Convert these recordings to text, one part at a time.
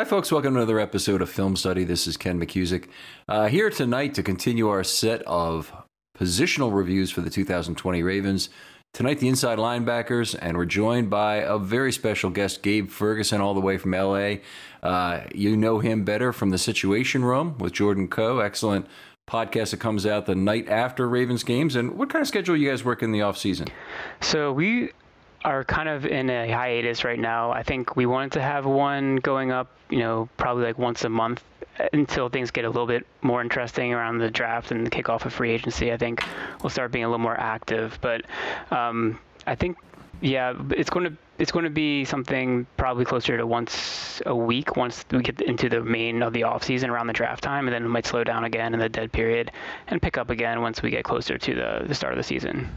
Hi, folks. Welcome to another episode of Film Study. This is Ken McKusick. Uh, here tonight to continue our set of positional reviews for the 2020 Ravens. Tonight, the inside linebackers, and we're joined by a very special guest, Gabe Ferguson, all the way from LA. Uh, you know him better from the Situation Room with Jordan Coe. Excellent podcast that comes out the night after Ravens games. And what kind of schedule you guys work in the off season? So we are kind of in a hiatus right now. I think we wanted to have one going up, you know, probably like once a month until things get a little bit more interesting around the draft and the kickoff of free agency. I think we'll start being a little more active. But um, I think, yeah, it's going to it's going to be something probably closer to once a week once we get into the main of the off season around the draft time, and then it might slow down again in the dead period and pick up again once we get closer to the, the start of the season.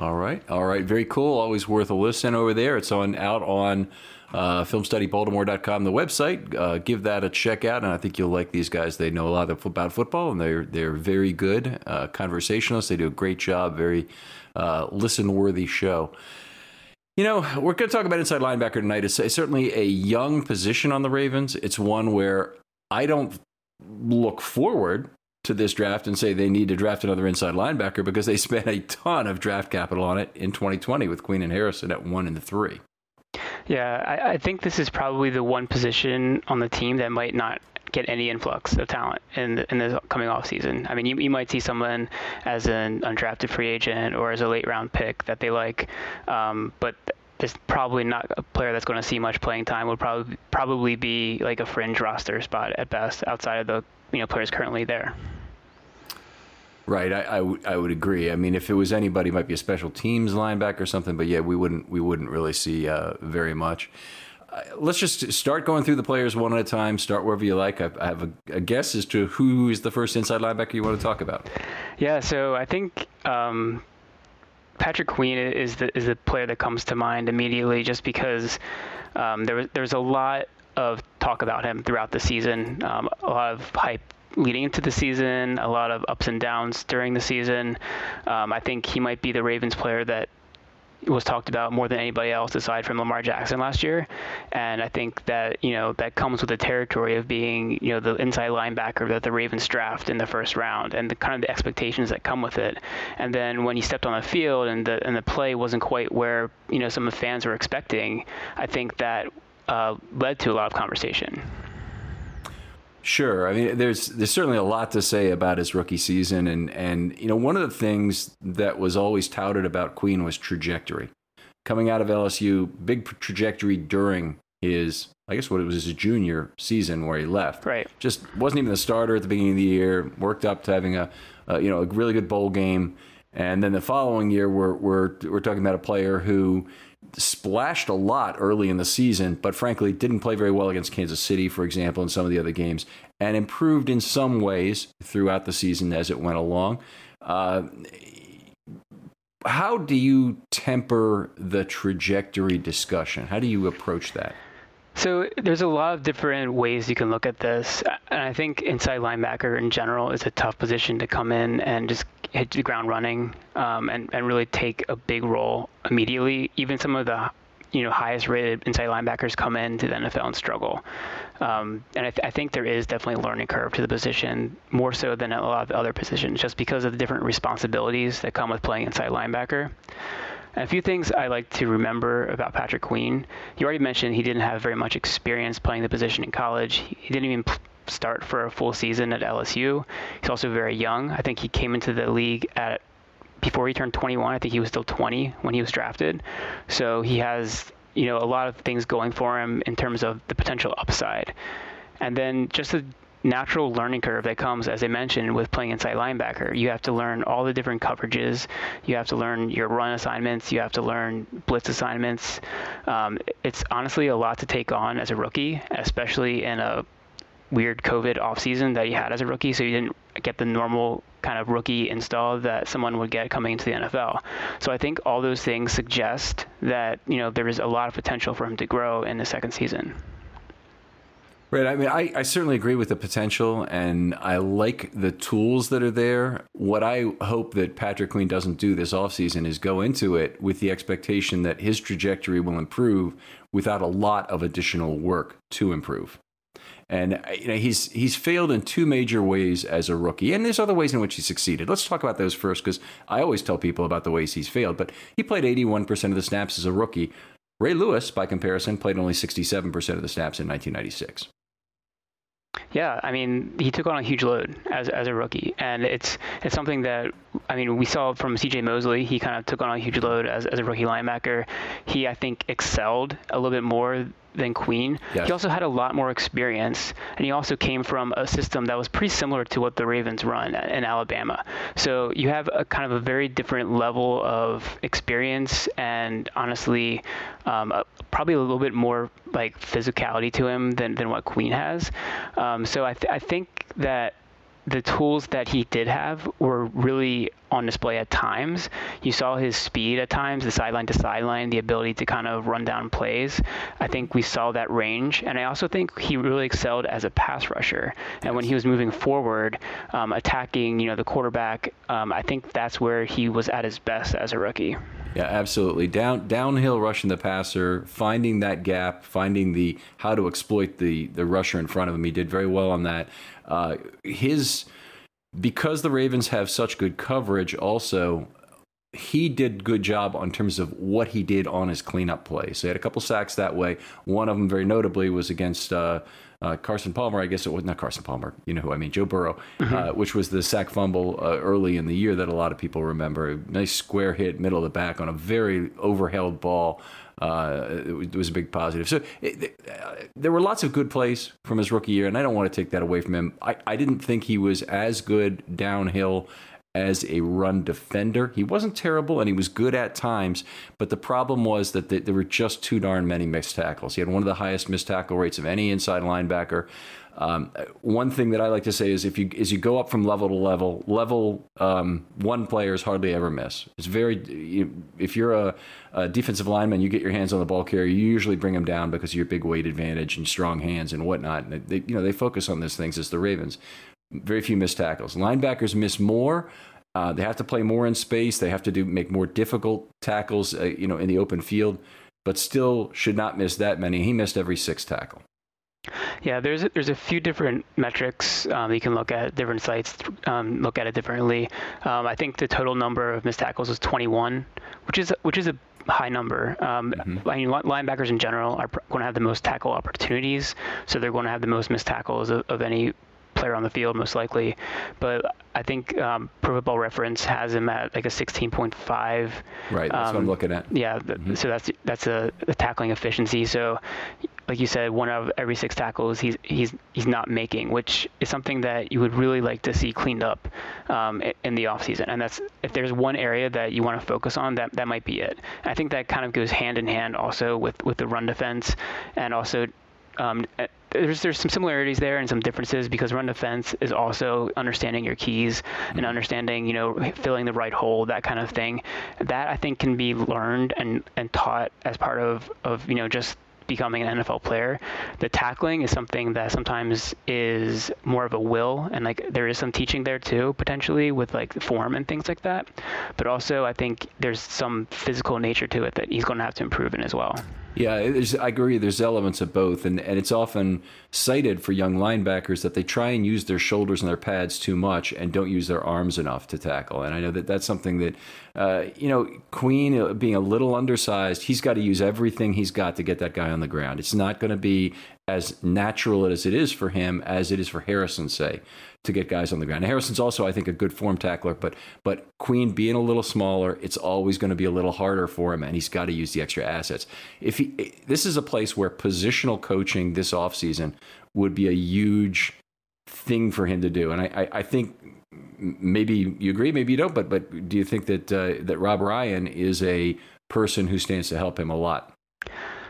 All right, all right, very cool. Always worth a listen over there. It's on out on uh, filmstudybaltimore.com, the website. Uh, give that a check out, and I think you'll like these guys. They know a lot about football, and they're they're very good uh, conversationalists. They do a great job. Very uh, listen worthy show. You know, we're going to talk about inside linebacker tonight. It's, it's certainly a young position on the Ravens. It's one where I don't look forward to this draft and say they need to draft another inside linebacker because they spent a ton of draft capital on it in 2020 with Queen and Harrison at one and three. Yeah, I, I think this is probably the one position on the team that might not get any influx of talent in the, in the coming off season. I mean, you, you might see someone as an undrafted free agent or as a late round pick that they like, um, but there's probably not a player that's going to see much playing time. Would probably probably be like a fringe roster spot at best, outside of the you know players currently there. Right, I, I, w- I would agree. I mean, if it was anybody, it might be a special teams linebacker or something. But yeah, we wouldn't we wouldn't really see uh, very much. Uh, let's just start going through the players one at a time. Start wherever you like. I, I have a, a, guess as to who is the first inside linebacker you want to talk about. Yeah, so I think um, Patrick Queen is the is the player that comes to mind immediately, just because um, there was there's a lot of talk about him throughout the season, um, a lot of hype leading into the season, a lot of ups and downs during the season. Um, I think he might be the Ravens player that was talked about more than anybody else aside from Lamar Jackson last year. And I think that, you know, that comes with the territory of being, you know, the inside linebacker that the Ravens draft in the first round and the kind of the expectations that come with it. And then when he stepped on the field and the and the play wasn't quite where, you know, some of the fans were expecting, I think that uh, led to a lot of conversation. Sure. I mean, there's there's certainly a lot to say about his rookie season, and and you know one of the things that was always touted about Queen was trajectory. Coming out of LSU, big trajectory during his I guess what it was his junior season where he left. Right. Just wasn't even the starter at the beginning of the year. Worked up to having a, a you know a really good bowl game, and then the following year we're we're we're talking about a player who splashed a lot early in the season, but frankly didn't play very well against Kansas City, for example, in some of the other games, and improved in some ways throughout the season as it went along. Uh, how do you temper the trajectory discussion? How do you approach that? So there's a lot of different ways you can look at this, and I think inside linebacker in general is a tough position to come in and just hit the ground running um, and and really take a big role immediately. Even some of the you know highest rated inside linebackers come into the NFL and struggle. Um, and I, th- I, think there is definitely a learning curve to the position, more so than a lot of other positions, just because of the different responsibilities that come with playing inside linebacker. And a few things I like to remember about Patrick Queen. You already mentioned he didn't have very much experience playing the position in college. He didn't even start for a full season at LSU. He's also very young. I think he came into the league at before he turned 21. I think he was still 20 when he was drafted. So he has, you know, a lot of things going for him in terms of the potential upside. And then just the natural learning curve that comes, as I mentioned, with playing inside linebacker. You have to learn all the different coverages. You have to learn your run assignments. You have to learn blitz assignments. Um, it's honestly a lot to take on as a rookie, especially in a weird COVID offseason that you had as a rookie. So you didn't get the normal kind of rookie install that someone would get coming into the NFL. So I think all those things suggest that you know there is a lot of potential for him to grow in the second season. Right. I mean, I, I certainly agree with the potential, and I like the tools that are there. What I hope that Patrick Queen doesn't do this offseason is go into it with the expectation that his trajectory will improve without a lot of additional work to improve. And you know, he's he's failed in two major ways as a rookie, and there's other ways in which he succeeded. Let's talk about those first, because I always tell people about the ways he's failed. But he played 81% of the snaps as a rookie. Ray Lewis, by comparison, played only 67% of the snaps in 1996. Yeah, I mean, he took on a huge load as, as a rookie, and it's it's something that I mean we saw from C.J. Mosley. He kind of took on a huge load as, as a rookie linebacker. He I think excelled a little bit more than Queen. Yes. He also had a lot more experience, and he also came from a system that was pretty similar to what the Ravens run in Alabama. So you have a kind of a very different level of experience, and honestly, um, a, probably a little bit more like physicality to him than, than what Queen has. Um, so I, th- I think that the tools that he did have were really on display at times. You saw his speed at times, the sideline to sideline, the ability to kind of run down plays. I think we saw that range, and I also think he really excelled as a pass rusher. And when he was moving forward, um, attacking, you know, the quarterback, um, I think that's where he was at his best as a rookie. Yeah, absolutely. Down downhill rushing the passer, finding that gap, finding the how to exploit the the rusher in front of him. He did very well on that. Uh, his because the Ravens have such good coverage, also he did good job on terms of what he did on his cleanup plays. So he had a couple sacks that way. One of them, very notably, was against uh, uh, Carson Palmer. I guess it was not Carson Palmer. You know who I mean, Joe Burrow, mm-hmm. uh, which was the sack fumble uh, early in the year that a lot of people remember. A nice square hit, middle of the back on a very overheld ball uh, it, was a big positive. So it, uh, there were lots of good plays from his rookie year, and I don't want to take that away from him. I, I didn't think he was as good downhill as a run defender. He wasn't terrible and he was good at times, but the problem was that there were just too darn many missed tackles. He had one of the highest missed tackle rates of any inside linebacker. Um, one thing that I like to say is if you as you go up from level to level, level um, one players hardly ever miss. It's very you, if you're a, a, defensive lineman, you get your hands on the ball carrier, you usually bring them down because of your big weight advantage and strong hands and whatnot. And they, you know they focus on those things as the Ravens. Very few missed tackles. Linebackers miss more. Uh, they have to play more in space. They have to do make more difficult tackles, uh, you know, in the open field, but still should not miss that many. He missed every six tackle. Yeah, there's a, there's a few different metrics um, you can look at. Different sites um, look at it differently. Um, I think the total number of missed tackles was 21, which is which is a high number. Um, mm-hmm. I mean, linebackers in general are going to have the most tackle opportunities, so they're going to have the most missed tackles of, of any player on the field, most likely. But I think um, Pro Football Reference has him at like a 16.5. Right, that's um, what I'm um, looking at. Yeah, mm-hmm. so that's that's a, a, tackling efficiency. So, like you said, one of every six tackles he's he's he's not making, which is something that you would really like to see cleaned up um, in the offseason. And that's if there's one area that you want to focus on, that that might be it. I think that kind of goes hand in hand also with with the run defense and also um, there's there's some similarities there and some differences because run defense is also understanding your keys and mm-hmm. understanding you know filling the right hole that kind of thing that I think can be learned and and taught as part of of you know just becoming an NFL player. The tackling is something that sometimes is more of a will, and like there is some teaching there too, potentially with like form and things like that. But also, I think there's some physical nature to it that he's going to have to improve in as well. Yeah, I agree. There's elements of both, and, and it's often cited for young linebackers that they try and use their shoulders and their pads too much and don't use their arms enough to tackle. And I know that that's something that, uh, you know, Queen uh, being a little undersized, he's got to use everything he's got to get that guy on the ground. It's not going to be as natural as it is for him as it is for Harrison, say to get guys on the ground. Harrison's also, I think, a good form tackler, but but Queen being a little smaller, it's always going to be a little harder for him, and he's got to use the extra assets. If he, this is a place where positional coaching this offseason would be a huge thing for him to do, and I, I, I think maybe you agree, maybe you don't, but but do you think that uh, that Rob Ryan is a person who stands to help him a lot?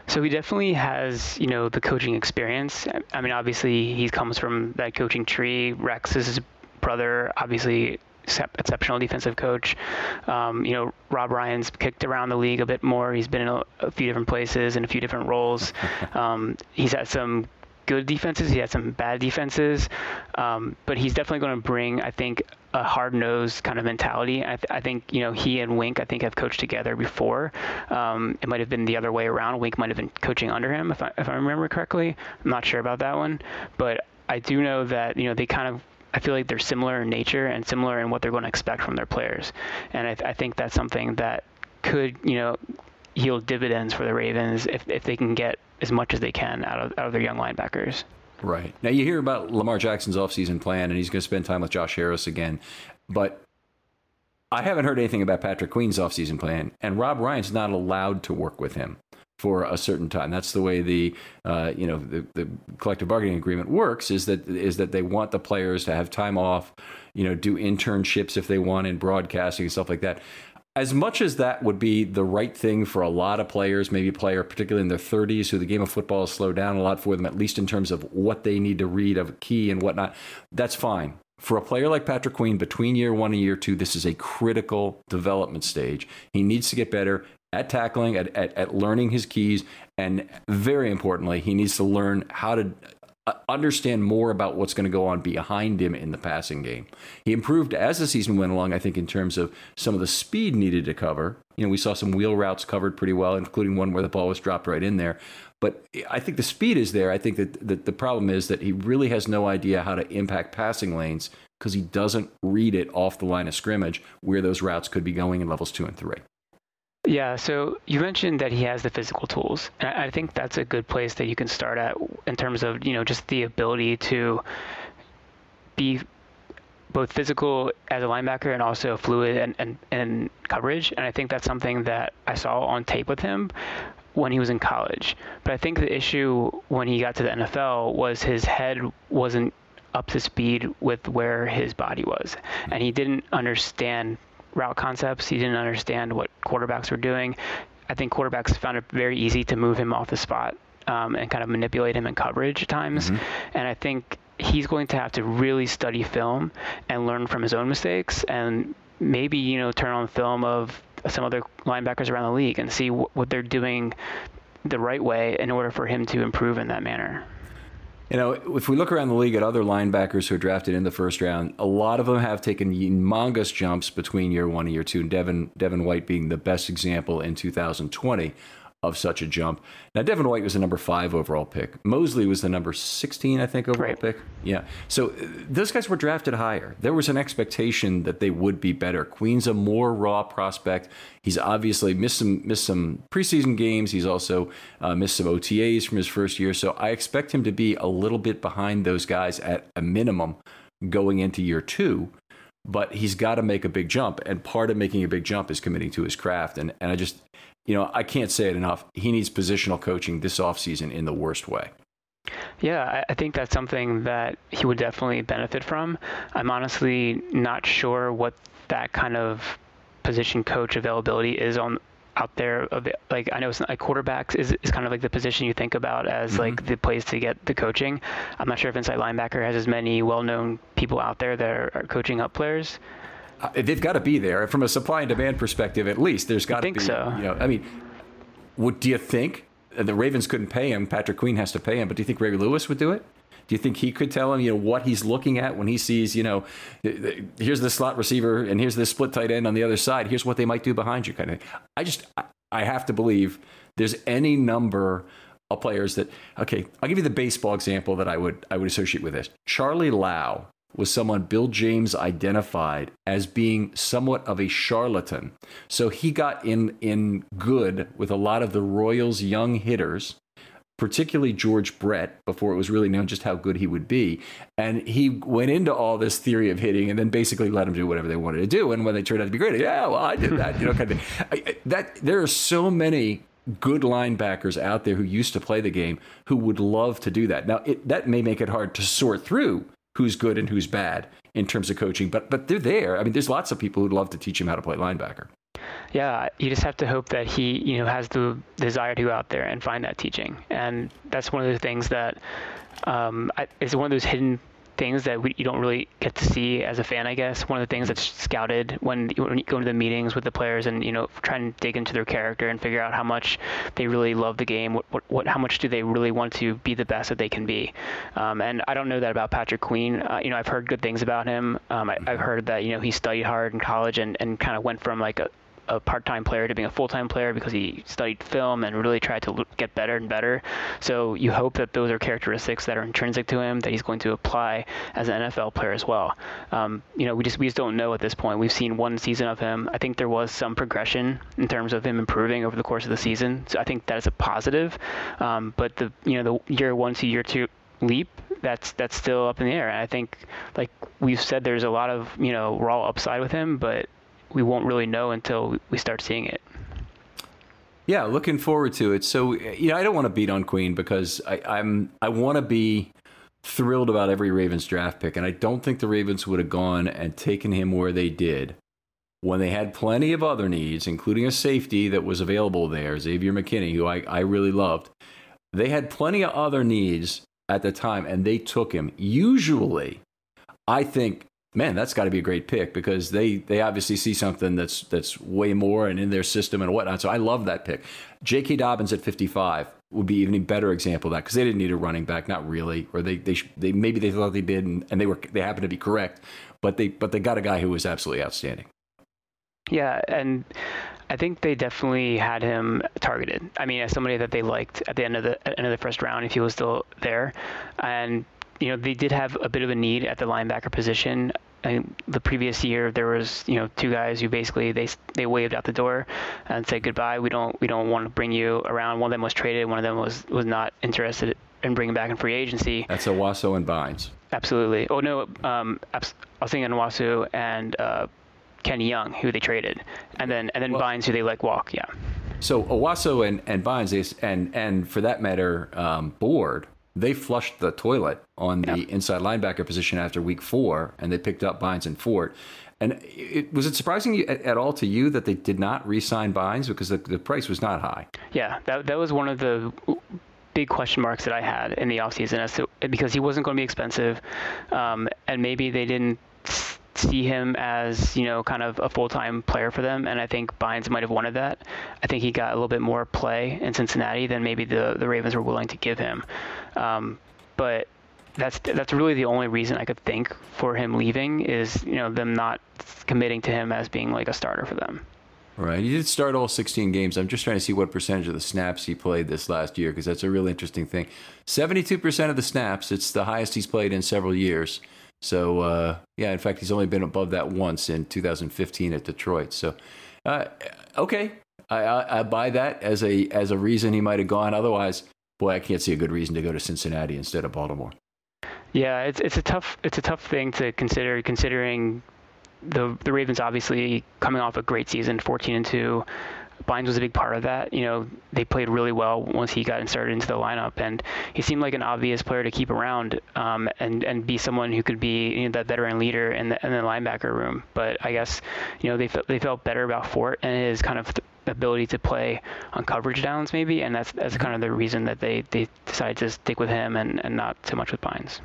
So he definitely has, you know, the coaching experience. I mean, obviously he comes from that coaching tree. Rex is his brother, obviously exceptional defensive coach. Um, you know, Rob Ryan's kicked around the league a bit more. He's been in a, a few different places in a few different roles. Um, he's had some good defenses. He had some bad defenses, um, but he's definitely going to bring, I think, a hard-nosed kind of mentality. I, th- I, think you know he and Wink, I think, have coached together before. Um, it might have been the other way around. Wink might have been coaching under him, if I, if I remember correctly. I'm not sure about that one, but I do know that you know they kind of I feel like they're similar in nature and similar in what they're going to expect from their players. And I, th- I, think that's something that could, you know, yield dividends for the Ravens if, if they can get as much as they can out of, out of their young linebackers. Right. Now you hear about Lamar Jackson's offseason plan and he's going to spend time with Josh Harris again. But I haven't heard anything about Patrick Queen's offseason plan, and Rob Ryan's not allowed to work with him for a certain time. That's the way the uh, you know the, the collective bargaining agreement works. Is that is that they want the players to have time off, you know, do internships if they want in broadcasting and stuff like that as much as that would be the right thing for a lot of players, maybe a player particularly in their 30s who the game of football has slowed down a lot for them, at least in terms of what they need to read of key and whatnot, that's fine. For a player like Patrick Queen, between year one and year two, this is a critical development stage. He needs to get better at tackling, at, at, at learning his keys, and very importantly, he needs to learn how to Uh, understand more about what's going to go on behind him in the passing game. He improved as the season went along, I think, in terms of some of the speed needed to cover. You know, we saw some wheel routes covered pretty well, including one where the ball was dropped right in there. But I think the speed is there. I think that, that the problem is that he really has no idea how to impact passing lanes because he doesn't read it off the line of scrimmage where those routes could be going in levels two and three. Yeah, so you mentioned that he has the physical tools. And I think that's a good place that you can start at in terms of, you know, just the ability to be both physical as a linebacker and also fluid and, and, and coverage. And I think that's something that I saw on tape with him when he was in college. But I think the issue when he got to the NFL was his head wasn't up to speed with where his body was. And he didn't understand route concepts. He didn't understand what quarterbacks were doing. I think quarterbacks found it very easy to move him off the spot um, and kind of manipulate him in coverage at times. Mm-hmm. And I think he's going to have to really study film and learn from his own mistakes and maybe you know turn on film of some other linebackers around the league and see what they're doing the right way in order for him to improve in that manner. You know, if we look around the league at other linebackers who are drafted in the first round, a lot of them have taken humongous jumps between year one and year two. Devin Devin White being the best example in 2020 of such a jump. Now, Devin White was the number five overall pick. Mosley was the number 16, I think, overall right. pick. Yeah. So uh, those guys were drafted higher. There was an expectation that they would be better. Queen's a more raw prospect. He's obviously missed some missed some preseason games. He's also uh, missed some OTAs from his first year. So I expect him to be a little bit behind those guys at a minimum going into year two but he's got to make a big jump. And part of making a big jump is committing to his craft. And, and I just, you know, I can't say it enough. He needs positional coaching this offseason in the worst way. Yeah, I think that's something that he would definitely benefit from. I'm honestly not sure what that kind of position coach availability is on out there of like I know it's not, like quarterbacks is, is kind of like the position you think about as mm-hmm. like the place to get the coaching. I'm not sure if inside linebacker has as many well-known people out there that are, are coaching up players. Uh, they've got to be there from a supply and demand perspective. At least there's got to be. So. You know, I mean, what do you think? The Ravens couldn't pay him. Patrick Queen has to pay him. But do you think Ray Lewis would do it? Do you think he could tell him, you know, what he's looking at when he sees, you know, here's the slot receiver and here's the split tight end on the other side. Here's what they might do behind you, kind of. Thing. I just, I have to believe there's any number of players that. Okay, I'll give you the baseball example that I would I would associate with this. Charlie Lau was someone Bill James identified as being somewhat of a charlatan. So he got in in good with a lot of the Royals' young hitters particularly George Brett, before it was really known just how good he would be. And he went into all this theory of hitting and then basically let them do whatever they wanted to do. And when they turned out to be great, yeah, well, I did that, you know, kind of I, that. There are so many good linebackers out there who used to play the game who would love to do that. Now, it, that may make it hard to sort through who's good and who's bad in terms of coaching, but but they're there. I mean, there's lots of people who'd love to teach him how to play linebacker yeah, you just have to hope that he, you know, has the desire to go out there and find that teaching. And that's one of the things that um, is one of those hidden things that we, you don't really get to see as a fan, I guess. One of the things that's scouted when you, when you go into the meetings with the players and you know try and dig into their character and figure out how much they really love the game. What, what, what how much do they really want to be the best that they can be? Um, and I don't know that about Patrick Queen. Uh, you know, I've heard good things about him. Um, I, have heard that you know he studied hard in college and, and kind of went from like a a part-time player to being a full-time player because he studied film and really tried to get better and better. So you hope that those are characteristics that are intrinsic to him that he's going to apply as an NFL player as well. Um, you know, we just we just don't know at this point. We've seen one season of him. I think there was some progression in terms of him improving over the course of the season. So I think that is a positive. Um, but the you know the year one to year two leap that's that's still up in the air. And I think, like we've said, there's a lot of you know raw upside with him, but we won't really know until we start seeing it. Yeah, looking forward to it. So, you know, I don't want to beat on Queen because I, I'm I want to be thrilled about every Ravens draft pick, and I don't think the Ravens would have gone and taken him where they did when they had plenty of other needs, including a safety that was available there, Xavier McKinney, who I, I really loved. They had plenty of other needs at the time, and they took him. Usually, I think man, that's got to be a great pick because they they obviously see something that's that's way more and in their system and whatnot. So I love that pick. J.K. Dobbins at 55 would be even a better example of that because they didn't need a running back, not really, or they they, they maybe they thought they did and, and they were they happened to be correct, but they but they got a guy who was absolutely outstanding. Yeah, and I think they definitely had him targeted. I mean, as somebody that they liked at the end of the end of the first round, if he was still there, and you know, they did have a bit of a need at the linebacker position. And the previous year, there was you know two guys who basically they they waved out the door and said goodbye. We don't we don't want to bring you around. One of them was traded. One of them was was not interested in bringing back in free agency. That's Onwuasor and Bynes. Absolutely. Oh no, um, I was thinking Onwuasor and uh, Kenny Young, who they traded, and then and then well, Bynes, who they like walk. Yeah. So Onwuasor and and Bynes, they, and and for that matter, um, Board they flushed the toilet on the yep. inside linebacker position after week four, and they picked up Bynes and Fort. And it, was it surprising at, at, all to you that they did not re-sign Bynes because the, the price was not high? Yeah, that that was one of the big question marks that I had in the offseason as to because he wasn't going to be expensive, um, and maybe they didn't see him as you know kind of a full-time player for them and I think Bynes might have wanted that I think he got a little bit more play in Cincinnati than maybe the the Ravens were willing to give him um, but that's that's really the only reason I could think for him leaving is you know them not committing to him as being like a starter for them Right. He did start all 16 games. I'm just trying to see what percentage of the snaps he played this last year because that's a real interesting thing. 72% of the snaps. It's the highest he's played in several years. So uh, yeah, in fact, he's only been above that once in 2015 at Detroit. So uh, okay, I, I, I, buy that as a as a reason he might have gone. Otherwise, boy, I can't see a good reason to go to Cincinnati instead of Baltimore. Yeah, it's it's a tough it's a tough thing to consider considering the the Ravens obviously coming off a great season, 14 and two. Bynes was a big part of that. You know, they played really well once he got inserted into the lineup, and he seemed like an obvious player to keep around um, and and be someone who could be you know, that veteran leader in the in the linebacker room. But I guess you know they felt they felt better about Fort and his kind of ability to play on coverage downs maybe, and that's that's kind of the reason that they they decided to stick with him and and not so much with Bynes.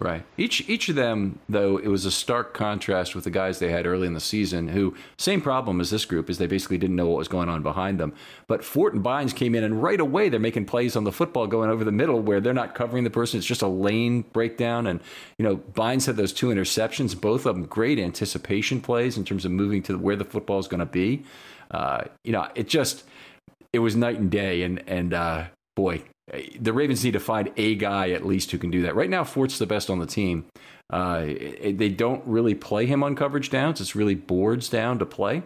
Right. Each each of them, though, it was a stark contrast with the guys they had early in the season. Who same problem as this group is they basically didn't know what was going on behind them. But Fort and Bynes came in, and right away they're making plays on the football going over the middle where they're not covering the person. It's just a lane breakdown, and you know Bynes had those two interceptions, both of them great anticipation plays in terms of moving to where the football is going to be. Uh, you know, it just it was night and day, and and uh, boy, the Ravens need to find a guy at least who can do that. Right now, Fort's the best on the team. Uh, they don't really play him on coverage downs. It's really boards down to play,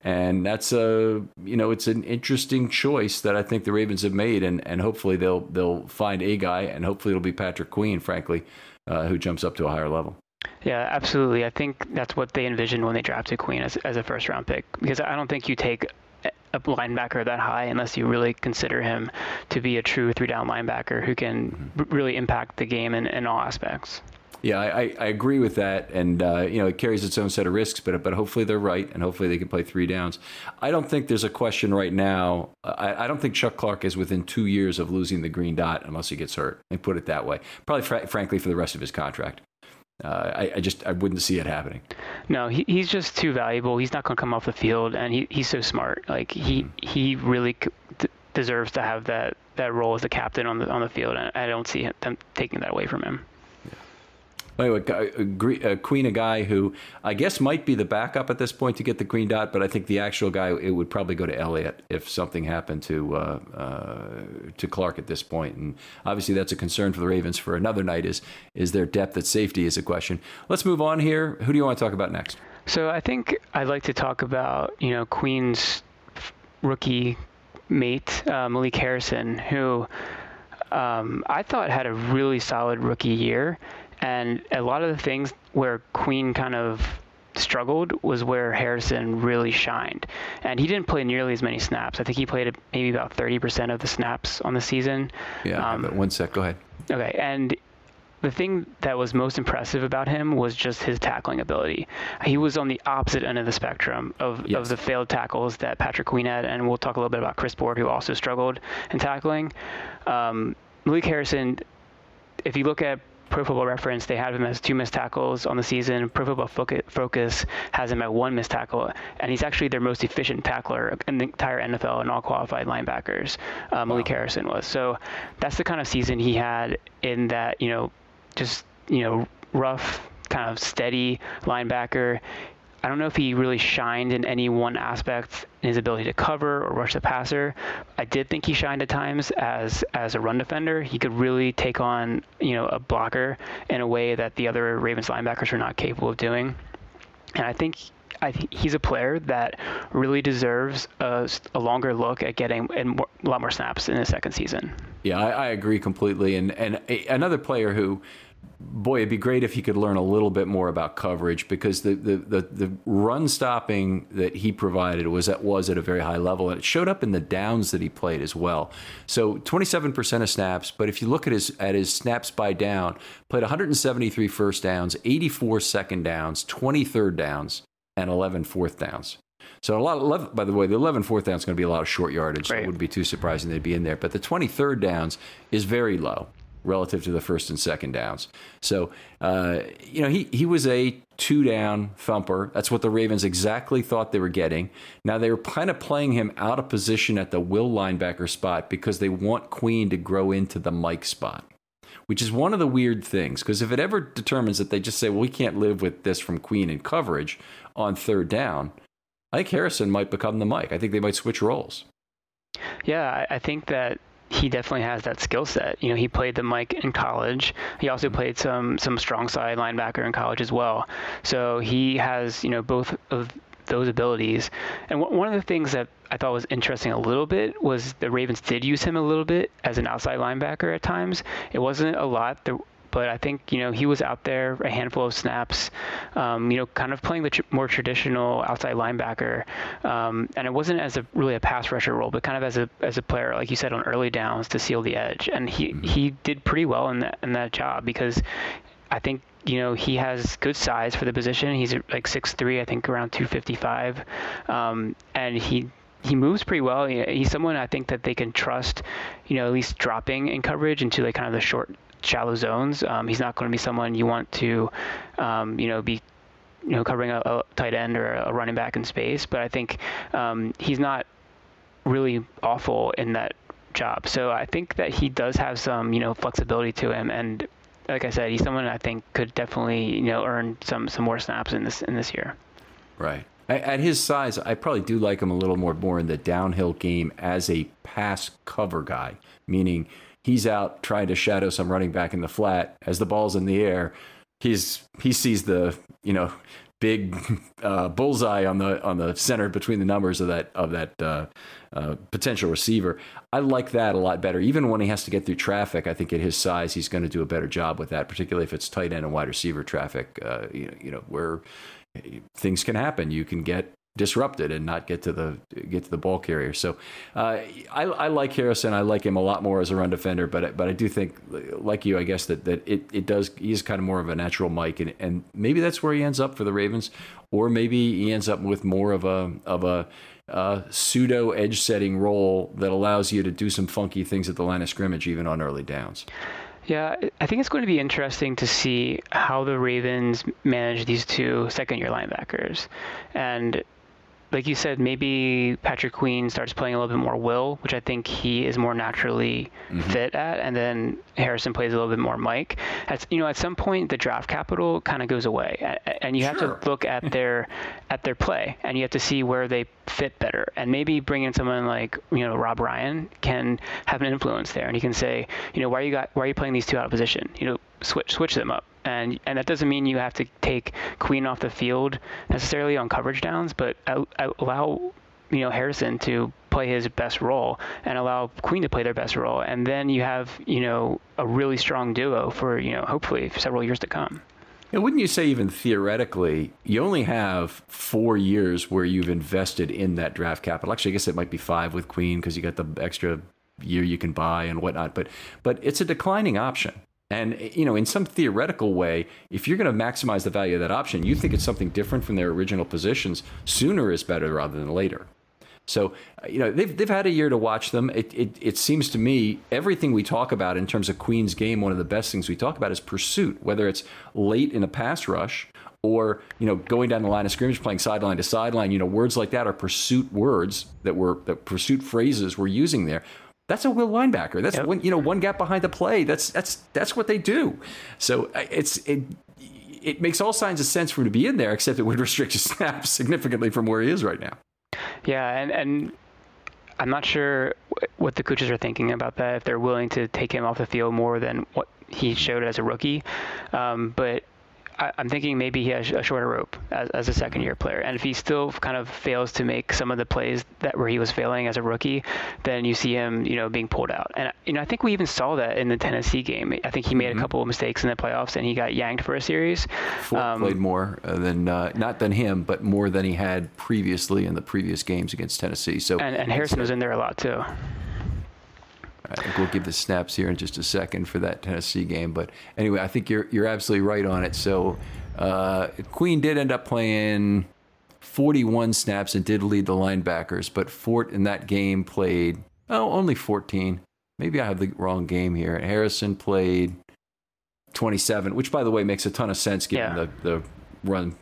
and that's a you know it's an interesting choice that I think the Ravens have made, and and hopefully they'll they'll find a guy, and hopefully it'll be Patrick Queen, frankly, uh, who jumps up to a higher level. Yeah, absolutely. I think that's what they envisioned when they drafted Queen as, as a first round pick because I don't think you take a linebacker that high unless you really consider him to be a true three down linebacker who can mm-hmm. really impact the game in, in all aspects. Yeah, I, I agree with that, and uh, you know it carries its own set of risks, but but hopefully they're right, and hopefully they can play three downs. I don't think there's a question right now. I, I don't think Chuck Clark is within two years of losing the green dot unless he gets hurt. And put it that way. Probably, fr- frankly, for the rest of his contract. Uh, I, I, just I wouldn't see it happening. No, he, he's just too valuable. He's not going to come off the field, and he, he's so smart. Like he mm-hmm. he really d- deserves to have that, that role as the captain on the on the field, and I don't see him, them taking that away from him. Anyway, uh, Queen, a guy who I guess might be the backup at this point to get the green dot, but I think the actual guy it would probably go to Elliott if something happened to uh, uh, to Clark at this point. And obviously, that's a concern for the Ravens for another night. Is is their depth at safety is a question. Let's move on here. Who do you want to talk about next? So I think I'd like to talk about you know Queen's rookie mate uh, Malik Harrison, who um, I thought had a really solid rookie year. And a lot of the things where Queen kind of struggled was where Harrison really shined. And he didn't play nearly as many snaps. I think he played maybe about 30% of the snaps on the season. Yeah, um, one sec. Go ahead. Okay. And the thing that was most impressive about him was just his tackling ability. He was on the opposite end of the spectrum of, yes. of the failed tackles that Patrick Queen had, and we'll talk a little bit about Chris Board, who also struggled in tackling. Um, Malik Harrison, if you look at Pro Football Reference, they have him as two missed tackles on the season. Pro Football Focus has him at one missed tackle, and he's actually their most efficient tackler in the entire NFL and all qualified linebackers. Uh, Malik wow. Harrison was. So that's the kind of season he had in that, you know, just, you know, rough, kind of steady linebacker. I don't know if he really shined in any one aspect in his ability to cover or rush the passer. I did think he shined at times as as a run defender. He could really take on you know a blocker in a way that the other Ravens linebackers were not capable of doing. And I think I think he's a player that really deserves a, a longer look at getting a lot more snaps in his second season. Yeah, I, I agree completely. And and a, another player who boy, it'd be great if he could learn a little bit more about coverage because the, the, the, the, run stopping that he provided was at, was at a very high level. And it showed up in the downs that he played as well. So 27% of snaps, but if you look at his, at his snaps by down, played 173 first downs, 84 second downs, 20 third downs, and 11 fourth downs. So a lot of, by the way, the 11 fourth down is going to be a lot of short yardage. Right. So it wouldn't be too surprising they'd be in there. But the 23rd downs is very low relative to the first and second downs. So, uh, you know, he, he was a two down thumper. That's what the Ravens exactly thought they were getting. Now, they were kind of playing him out of position at the will linebacker spot because they want Queen to grow into the Mike spot. Which is one of the weird things, because if it ever determines that they just say, well, we can't live with this from Queen in coverage on third down, Ike Harrison might become the Mike. I think they might switch roles. Yeah, I, I think that he definitely has that skill set. You know, he played the Mike in college. He also mm-hmm. played some some strong side linebacker in college as well. So he has you know both of those abilities. And w- one of the things that I thought was interesting a little bit was the Ravens did use him a little bit as an outside linebacker at times. It wasn't a lot. There, but I think you know he was out there a handful of snaps, um, you know, kind of playing the tr- more traditional outside linebacker, um, and it wasn't as a really a pass rusher role, but kind of as a as a player, like you said, on early downs to seal the edge, and he mm-hmm. he did pretty well in that in that job because I think you know he has good size for the position. He's like 6'3", I think around 255, um, and he he moves pretty well. He's someone I think that they can trust, you know, at least dropping in coverage into like kind of the short shallow zones. Um, he's not going to be someone you want to, um, you know, be you know covering a, a, tight end or a running back in space. But I think um, he's not really awful in that job. So I think that he does have some you know flexibility to him and. Like I said, he's someone I think could definitely, you know, earn some some more snaps in this in this year. Right. At his size, I probably do like him a little more more in the downhill game as a pass cover guy, meaning he's out trying to shadow some running back in the flat as the ball's in the air. He's he sees the you know big uh, bullseye on the on the center between the numbers of that of that uh, uh, potential receiver. I like that a lot better. Even when he has to get through traffic, I think at his size, he's going to do a better job with that. Particularly if it's tight end and wide receiver traffic. Uh, you know, you know where things can happen. You can get disrupted and not get to the get to the ball carrier. So uh, I, I, like Harrison. I like him a lot more as a run defender, but but I do think, like you, I guess that that it, it does. He's kind of more of a natural Mike, and and maybe that's where he ends up for the Ravens, or maybe he ends up with more of a of a uh, pseudo edge setting role that allows you to do some funky things at the line of scrimmage, even on early downs. Yeah, I think it's going to be interesting to see how the Ravens manage these two second year linebackers. And like you said, maybe Patrick Queen starts playing a little bit more will, which I think he is more naturally mm-hmm. fit at, and then Harrison plays a little bit more Mike. At you know, at some point the draft capital kind of goes away, and you have to look at their at their play, and you have to see where they fit better, and maybe bring in someone like you know Rob Ryan can have an influence there, and he can say, you know, why are you got why are you playing these two out of position? You know, switch switch them up and and that doesn't mean you have to take Queen off the field necessarily on coverage downs, but allow you know Harrison to play his best role and allow Queen to play their best role, and then you have you know a really strong duo for you know hopefully several years to come. And wouldn't you say even theoretically, you only have four years where you've invested in that draft capital? Actually, I guess it might be five with Queen because you got the extra year you can buy and whatnot. But but it's a declining option. And you know, in some theoretical way, if you're going to maximize the value of that option, you think it's something different from their original positions. Sooner is better rather than later. So, uh, you know, they've, they've had a year to watch them. It, it, it seems to me everything we talk about in terms of Queen's game, one of the best things we talk about is pursuit, whether it's late in a pass rush or, you know, going down the line of scrimmage, playing sideline to sideline. You know, words like that are pursuit words that were, that pursuit phrases we're using there. That's a will linebacker. That's yep. one, you know one gap behind the play. That's that's that's what they do. So uh, it's it it makes all signs of sense for him to be in there, except it would restrict his snaps significantly from where he is right now. Yeah, and and I'm not sure what the coaches are thinking about that. If they're willing to take him off the field more than what he showed as a rookie, um, but I, am thinking maybe he has a shorter rope as, as a second year player. And if he still kind of fails to make some of the plays that where he was failing as a rookie, then you see him, you know, being pulled out. And you know, I think we even saw that in the Tennessee game. I think he made mm-hmm. a couple of mistakes in the playoffs and he got yanked for a series. Um, played more uh, than uh, not than him, but more than he had previously in the previous games against Tennessee. So and, and Harrison was in there a lot too. I think we'll give the snaps here in just a second for that Tennessee game. But anyway, I think you're you're absolutely right on it. So uh, Queen did end up playing 41 snaps and did lead the linebackers, but Fort in that game played oh only 14. Maybe I have the wrong game here. Harrison played 27, which by the way makes a ton of sense given yeah. the the run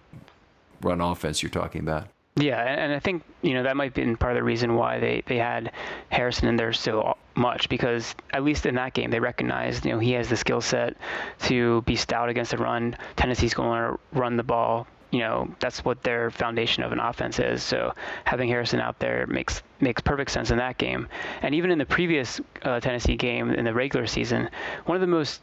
run offense you're talking about. Yeah, and I think you know that might be part of the reason why they, they had Harrison in there so much because at least in that game they recognized you know he has the skill set to be stout against the run. Tennessee's going to run the ball you know that's what their foundation of an offense is. So having Harrison out there makes makes perfect sense in that game. And even in the previous uh, Tennessee game in the regular season, one of the most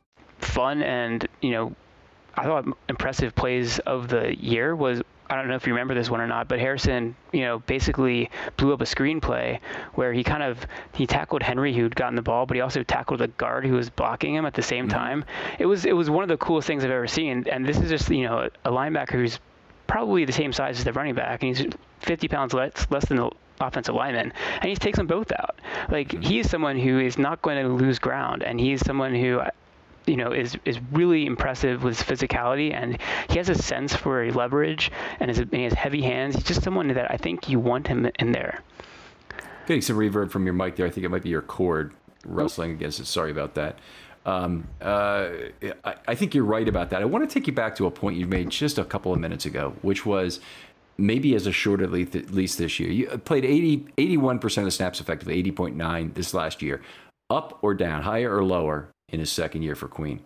fun and you know I thought impressive plays of the year was I don't know if you remember this one or not, but Harrison, you know, basically blew up a screenplay where he kind of he tackled Henry who'd gotten the ball, but he also tackled a guard who was blocking him at the same mm-hmm. time. It was it was one of the coolest things I've ever seen, and this is just you know a linebacker who's probably the same size as the running back, and he's 50 pounds less less than the offensive lineman, and he takes them both out. Like mm-hmm. he is someone who is not going to lose ground, and he's someone who you know, is is really impressive with his physicality, and he has a sense for leverage, and, his, and he has heavy hands. He's just someone that I think you want him in there. Getting some reverb from your mic there. I think it might be your cord rustling against it. Sorry about that. Um, uh, I, I, think you're right about that. I want to take you back to a point you made just a couple of minutes ago, which was maybe as a short at least this year. You played 80, 81% of the snaps effectively, 80.9 this last year. Up or down, higher or lower in his second year for Queen?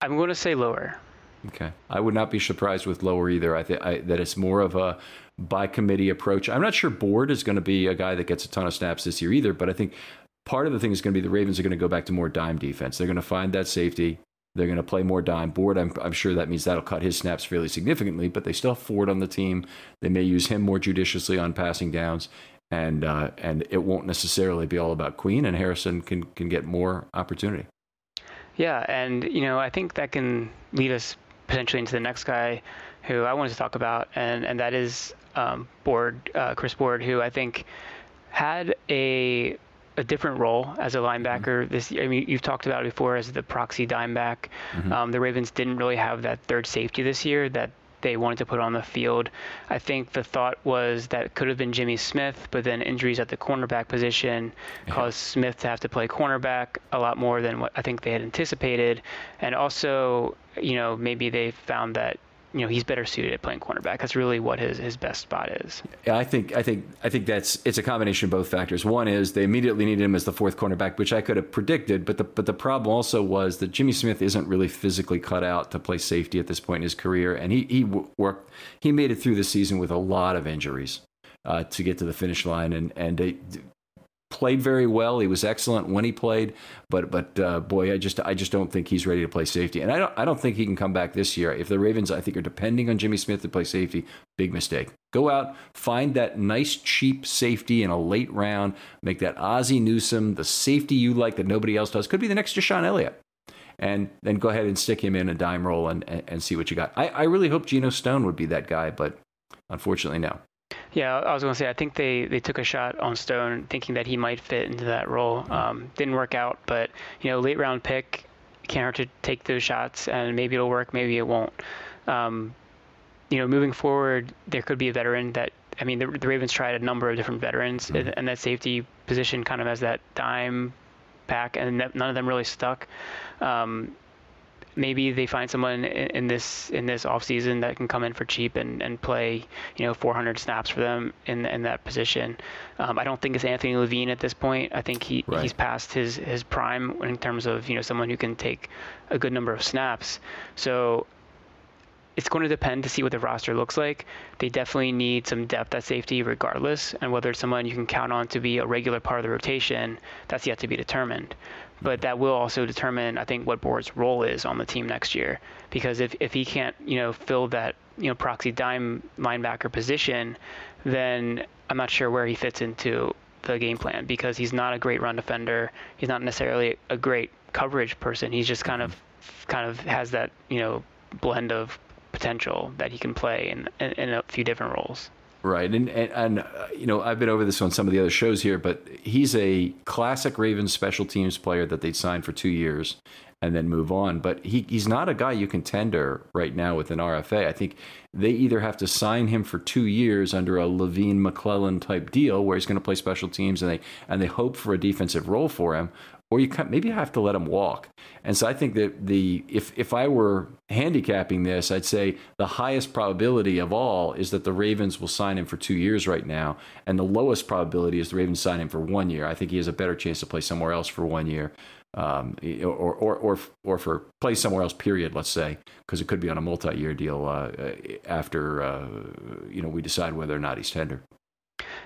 I'm going to say lower. Okay, I would not be surprised with lower either. I think that it's more of a by committee approach. I'm not sure Board is going to be a guy that gets a ton of snaps this year either, but I think part of the thing is going to be the Ravens are going to go back to more dime defense. They're going to find that safety. They're going to play more dime. Board, I'm, I'm sure that means that'll cut his snaps fairly significantly, but they still have Fort on the team. They may use him more judiciously on passing downs and uh, and it won't necessarily be all about Queen, and Harrison can can get more opportunity. Yeah, and you know I think that can lead us potentially into the next guy who I wanted to talk about, and and that is um, Board uh, Chris Board, who I think had a a different role as a linebacker mm-hmm. this year. I mean, you've talked about it before as the proxy dime back. Mm-hmm. Um, the Ravens didn't really have that third safety this year that they wanted to put on the field. I think the thought was that could have been Jimmy Smith, but then injuries at the cornerback position yeah. caused Smith to have to play cornerback a lot more than what I think they had anticipated. And also, you know, maybe they found that you know he's better suited at playing cornerback. That's really what his, his best spot is. Yeah, I think I think I think that's it's a combination of both factors. One is they immediately needed him as the fourth cornerback, which I could have predicted, but the but the problem also was that Jimmy Smith isn't really physically cut out to play safety at this point in his career, and he he worked he made it through the season with a lot of injuries. Uh, to get to the finish line, and and played very well. He was excellent when he played, but but uh, boy, I just I just don't think he's ready to play safety, and I don't I don't think he can come back this year. If the Ravens, I think, are depending on Jimmy Smith to play safety, big mistake. Go out, find that nice cheap safety in a late round, make that Ozzie Newsome the safety you like that nobody else does. Could be the next DeShon Elliott. And then go ahead and stick him in a dime roll and, and, and see what you got. I, I really hope Geno Stone would be that guy, but unfortunately, no. Yeah, I was going to say I think they, they took a shot on Stone, thinking that he might fit into that role. Um, didn't work out, but you know, late round pick, can't hurt to take those shots, and maybe it'll work, maybe it won't. Um, you know, moving forward, there could be a veteran that I mean, the, the Ravens tried a number of different veterans, mm-hmm. and that safety position kind of has that dime pack, and none of them really stuck. Um, maybe they find someone in, in this in this off season that can come in for cheap and, and play you know 400 snaps for them in in that position. Um, I don't think it's Anthony Levine at this point. I think he right. he's past his his prime in terms of you know someone who can take a good number of snaps. So it's going to depend to see what the roster looks like. They definitely need some depth at safety regardless, and whether it's someone you can count on to be a regular part of the rotation, that's yet to be determined but that will also determine, I think, what Board's role is on the team next year. Because if, if he can't, you know, fill that, you know, proxy dime linebacker position, then I'm not sure where he fits into the game plan because he's not a great run defender. He's not necessarily a great coverage person. He's just kind of, kind of has that, you know, blend of potential that he can play in, in, in a few different roles. Right, and and, and uh, you know I've been over this on some of the other shows here, but he's a classic Ravens special teams player that they'd sign for two years and then move on. But he, he's not a guy you can tender right now with an RFA. I think they either have to sign him for two years under a Levine McClellan type deal where he's going to play special teams and they and they hope for a defensive role for him, or you can, maybe you have to let him walk. And so I think that the if if I were handicapping this, I'd say the highest probability of all is that the Ravens will sign him for two years right now, and the lowest probability is the Ravens sign him for one year. I think he has a better chance to play somewhere else for one year. Um, or, or, or, or for play somewhere else, period, let's say, because it could be on a multi year deal uh, after, uh, you know, we decide whether or not he's tender.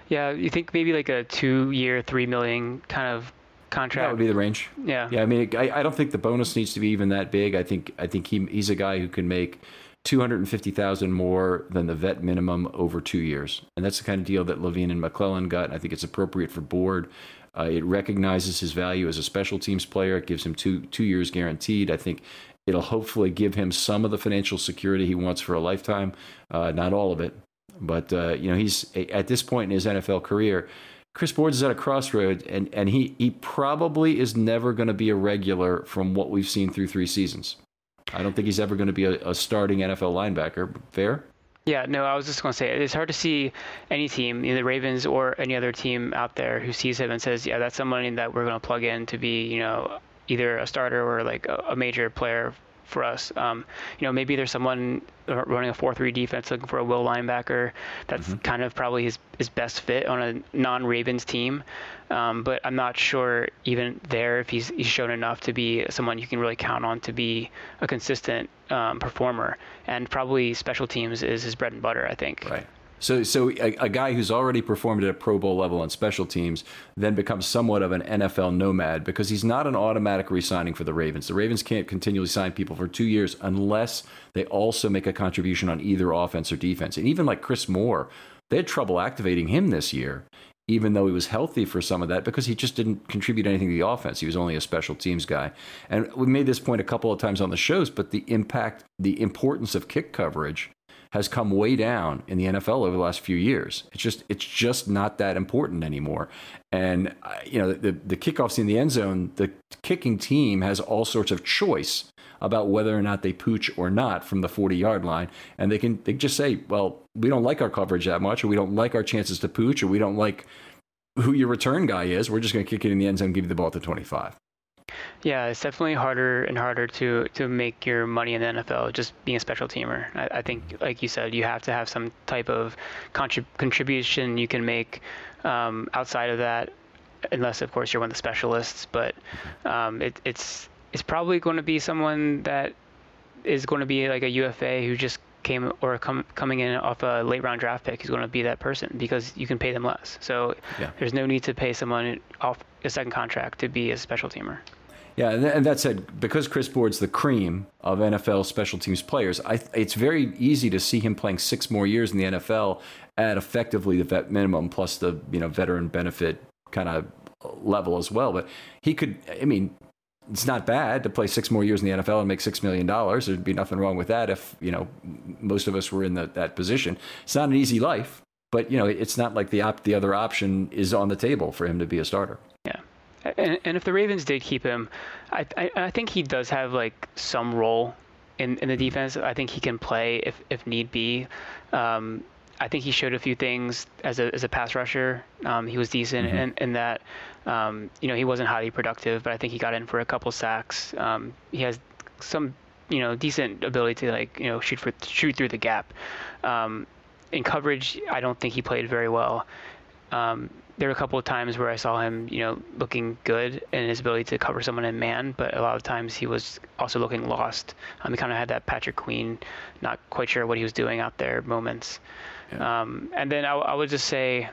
Yeah, you think maybe like a two year, three million kind of contract. That would be the range. Yeah. Yeah. I mean, I, I don't think the bonus needs to be even that big. I think I think he he's a guy who can make two hundred and fifty thousand more than the vet minimum over two years, and that's the kind of deal that Levine and McClellan got. I think it's appropriate for Board. Uh, it recognizes his value as a special teams player. It gives him two two years guaranteed. I think it'll hopefully give him some of the financial security he wants for a lifetime. Uh, not all of it, but uh, you know he's at this point in his NFL career Chris Boards is at a crossroad, and, and he, he probably is never going to be a regular from what we've seen through three seasons. I don't think he's ever going to be a, a starting NFL linebacker. Fair? Yeah, no, I was just going to say it's hard to see any team, either the Ravens or any other team out there, who sees him and says, "Yeah, that's somebody that we're going to plug in to be, you know, either a starter or like a, a major player for us. Um, you know, maybe there's someone running a 4-3 defense looking for a will linebacker. That's mm-hmm. kind of probably his, his best fit on a non-Ravens team. Um, but I'm not sure even there if he's, he's shown enough to be someone you can really count on to be a consistent um, performer. And probably special teams is his bread and butter, I think. Right. So, so a, a, guy who's already performed at a Pro Bowl level on special teams then becomes somewhat of an NFL nomad because he's not an automatic re-signing for the Ravens. The Ravens can't continually sign people for two years unless they also make a contribution on either offense or defense. And even like Chris Moore, they had trouble activating him this year, even though he was healthy for some of that because he just didn't contribute anything to the offense. He was only a special teams guy. And we made this point a couple of times on the shows, but the impact, the importance of kick coverage has come way down in the NFL over the last few years. It's just it's just not that important anymore. And uh, you know the the kickoffs in the end zone, the kicking team has all sorts of choice about whether or not they pooch or not from the 40 yard line, and they can they just say, well, we don't like our coverage that much, or we don't like our chances to pooch, or we don't like who your return guy is. We're just going to kick it in the end zone, and give you the ball at the 25. Yeah, it's definitely harder and harder to to make your money in the NFL just being a special teamer. I, I think, like you said, you have to have some type of contrib- contribution you can make um, outside of that, unless of course you're one of the specialists. But um, it, it's it's probably going to be someone that is going to be like a UFA who just came or come, coming in off a late round draft pick is going to be that person because you can pay them less. So yeah. there's no need to pay someone off a second contract to be a special teamer. Yeah, and that said, because Chris Board's the cream of NFL special teams players, I, it's very easy to see him playing six more years in the NFL at effectively the vet minimum plus the you know veteran benefit kind of level as well. But he could, I mean, it's not bad to play six more years in the NFL and make six million dollars. There'd be nothing wrong with that if you know most of us were in the, that position. It's not an easy life, but you know it's not like the op- the other option is on the table for him to be a starter. And, and if the Ravens did keep him, I, I, I think he does have like some role in, in the defense. I think he can play if, if need be. Um, I think he showed a few things as a, as a pass rusher. Um, he was decent mm-hmm. in, in that, um, you know, he wasn't highly productive, but I think he got in for a couple sacks. Um, he has some, you know, decent ability to like, you know, shoot for shoot through the gap. Um, in coverage, I don't think he played very well. There were a couple of times where I saw him, you know, looking good in his ability to cover someone in man, but a lot of times he was also looking lost. Um, he kind of had that Patrick Queen, not quite sure what he was doing out there moments. Yeah. Um, and then I, I, would just say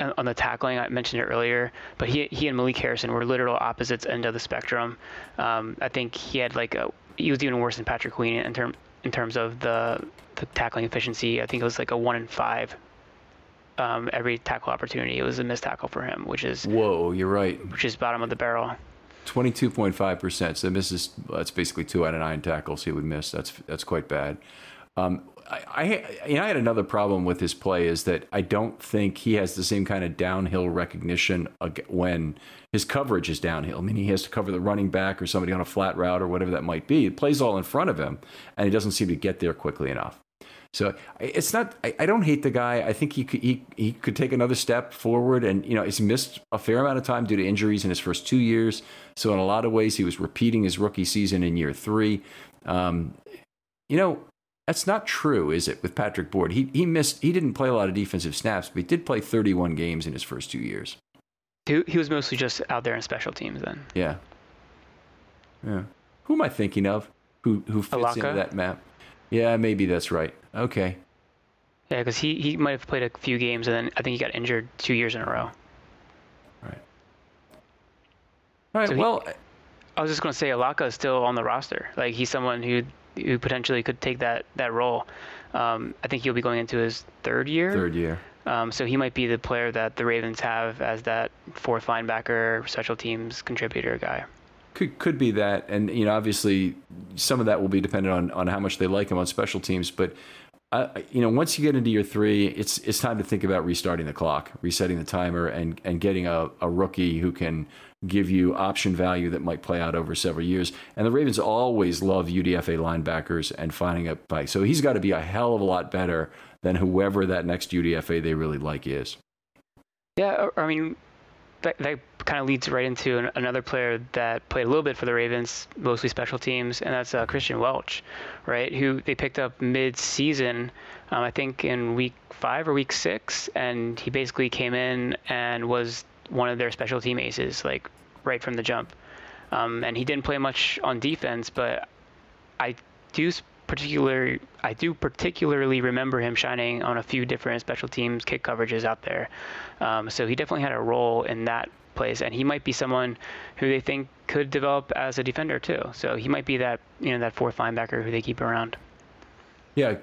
on the tackling, I mentioned it earlier, but he he and Malik Harrison were literal opposites end of the spectrum. Um, I think he had like a he was even worse than Patrick Queen in term in terms of the the tackling efficiency. I think it was like a one in five um, every tackle opportunity. It was a missed tackle for him, which is whoa, you're right. Which is bottom of the barrel. Twenty-two point five percent. So misses. That's basically two out of nine tackles he would miss. That's that's quite bad. Um, I, I, you know, I had another problem with his play is that I don't think he has the same kind of downhill recognition when his coverage is downhill. I mean, he has to cover the running back or somebody on a flat route or whatever that might be. It plays all in front of him, and he doesn't seem to get there quickly enough. So it's not. I, I, don't hate the guy. I think he could he, he could take another step forward, and you know he's missed a fair amount of time due to injuries in his first two years. So in a lot of ways, he was repeating his rookie season in year three. Um, you know, that's not true, is it? With Patrick Board, he he missed. He didn't play a lot of defensive snaps, but he did play 31 games in his first two years. He, he was mostly just out there in special teams then. Yeah. Yeah. Who am I thinking of? Who who fits Alaka? into that map? Yeah, maybe that's right. Okay. Yeah, because he, he might have played a few games and then I think he got injured two years in a row. Right. All right. So well, he, I was just going to say Alaka is still on the roster. Like he's someone who who potentially could take that that role. Um, I think he'll be going into his third year. Third year. Um, so he might be the player that the Ravens have as that fourth linebacker, special teams contributor guy. Could could be that, and you know, obviously, some of that will be dependent on on how much they like him on special teams. But uh, you know, once you get into year three, it's it's time to think about restarting the clock, resetting the timer, and and getting a, a rookie who can give you option value that might play out over several years. And the Ravens always love UDFA linebackers and finding a bike. So he's got to be a hell of a lot better than whoever that next UDFA they really like is. Yeah, I mean, they, that kind of leads right into an, another player that played a little bit for the Ravens, mostly special teams, and that's uh, Christian Welch, right? Who they picked up mid-season, um, I think in week five or week six, and he basically came in and was one of their special team aces, like right from the jump. Um, and he didn't play much on defense, but I do particular I do particularly remember him shining on a few different special teams kick coverages out there. Um, so he definitely had a role in that place, and he might be someone who they think could develop as a defender too. So he might be that you know that fourth linebacker who they keep around. Yeah,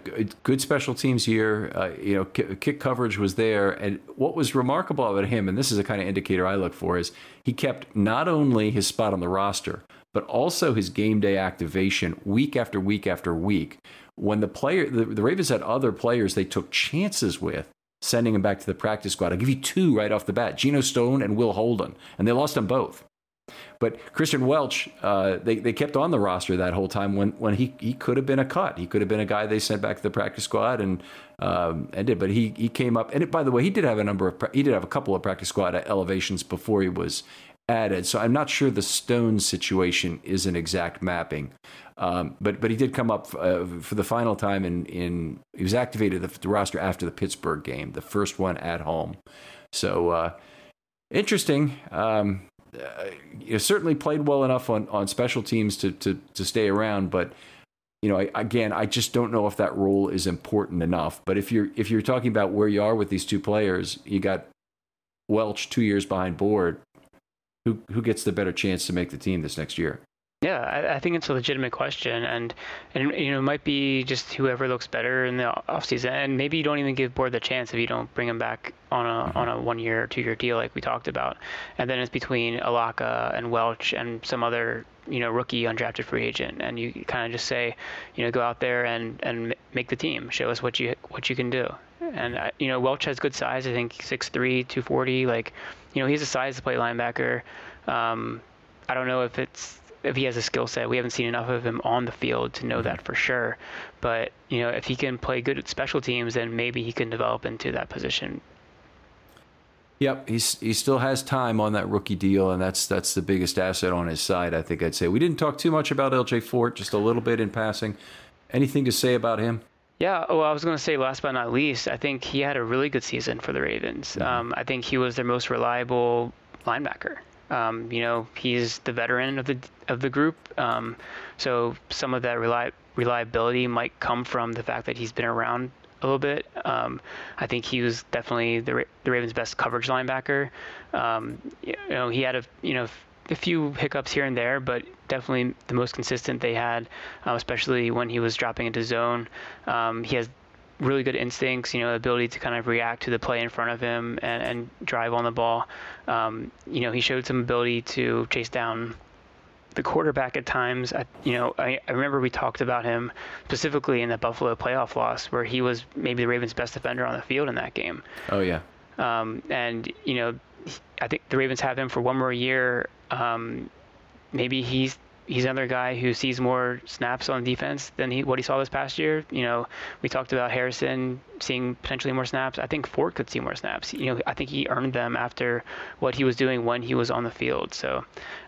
good special teams year. Uh, you know, kick coverage was there, and what was remarkable about him, and this is a kind of indicator I look for, is he kept not only his spot on the roster, but also his game day activation week after week after week. When the player, the, the Ravens had other players they took chances with, sending him back to the practice squad. I'll give you two right off the bat Geno Stone and Will Holden, and they lost them both. But Christian Welch, uh, they, they kept on the roster that whole time when, when he, he could have been a cut. He could have been a guy they sent back to the practice squad and um, and did. But he he came up and it, by the way, he did have a number of he did have a couple of practice squad elevations before he was added. So I'm not sure the Stone situation is an exact mapping. Um, but but he did come up uh, for the final time in, in he was activated the, the, roster after the Pittsburgh game, the first one at home. So uh, interesting. Um, uh, certainly played well enough on, on special teams to, to to stay around, but you know, again, I just don't know if that role is important enough. But if you're if you're talking about where you are with these two players, you got Welch two years behind Board who who gets the better chance to make the team this next year? Yeah, I, I, think it's a legitimate question, and and you know it might be just whoever looks better in the offseason, and maybe you don't even give Board the chance if you don't bring him back on a mm-hmm. on a one year or two year deal like we talked about, and then it's between Alaka and Welch and some other you know rookie undrafted free agent, and you kind of just say, you know, go out there and and make the team, show us what you what you can do, and uh, you know Welch has good size, I think 6'3", 240, like you know he's a size to play linebacker. Um, I don't know if it's if he has a skill set. We haven't seen enough of him on the field to know mm-hmm. that for sure. But you know, if he can play good at special teams, then maybe he can develop into that position. Yep, he's he still has time on that rookie deal, and that's that's the biggest asset on his side. I think I'd say we didn't talk too much about L.J. Fort, just a little bit in passing. Anything to say about him? Yeah, well, I was going to say last but not least, I think he had a really good season for the Ravens. Mm-hmm. Um, I think he was their most reliable linebacker. Um, you know, he's the veteran of the of the group, um, so some of that reli- reliability might come from the fact that he's been around a little bit. Um, I think he was definitely the the Ravens' best coverage linebacker. Um, you know, he had a you know a few hiccups here and there, but definitely the most consistent they had, uh, especially when he was dropping into zone. Um, he has really good instincts, you know, the ability to kind of react to the play in front of him and, and drive on the ball. Um, you know, he showed some ability to chase down the quarterback at times. I, you know, I, I remember we talked about him specifically in the Buffalo playoff loss, where he was maybe the Ravens' best defender on the field in that game. Oh yeah. Um, and you know, I think the Ravens have him for one more year. Um, maybe he's he's another guy who sees more snaps on defense than he, what he saw this past year. You know, we talked about Harrison seeing potentially more snaps. I think Fort could see more snaps. You know, I think he earned them after what he was doing when he was on the field. So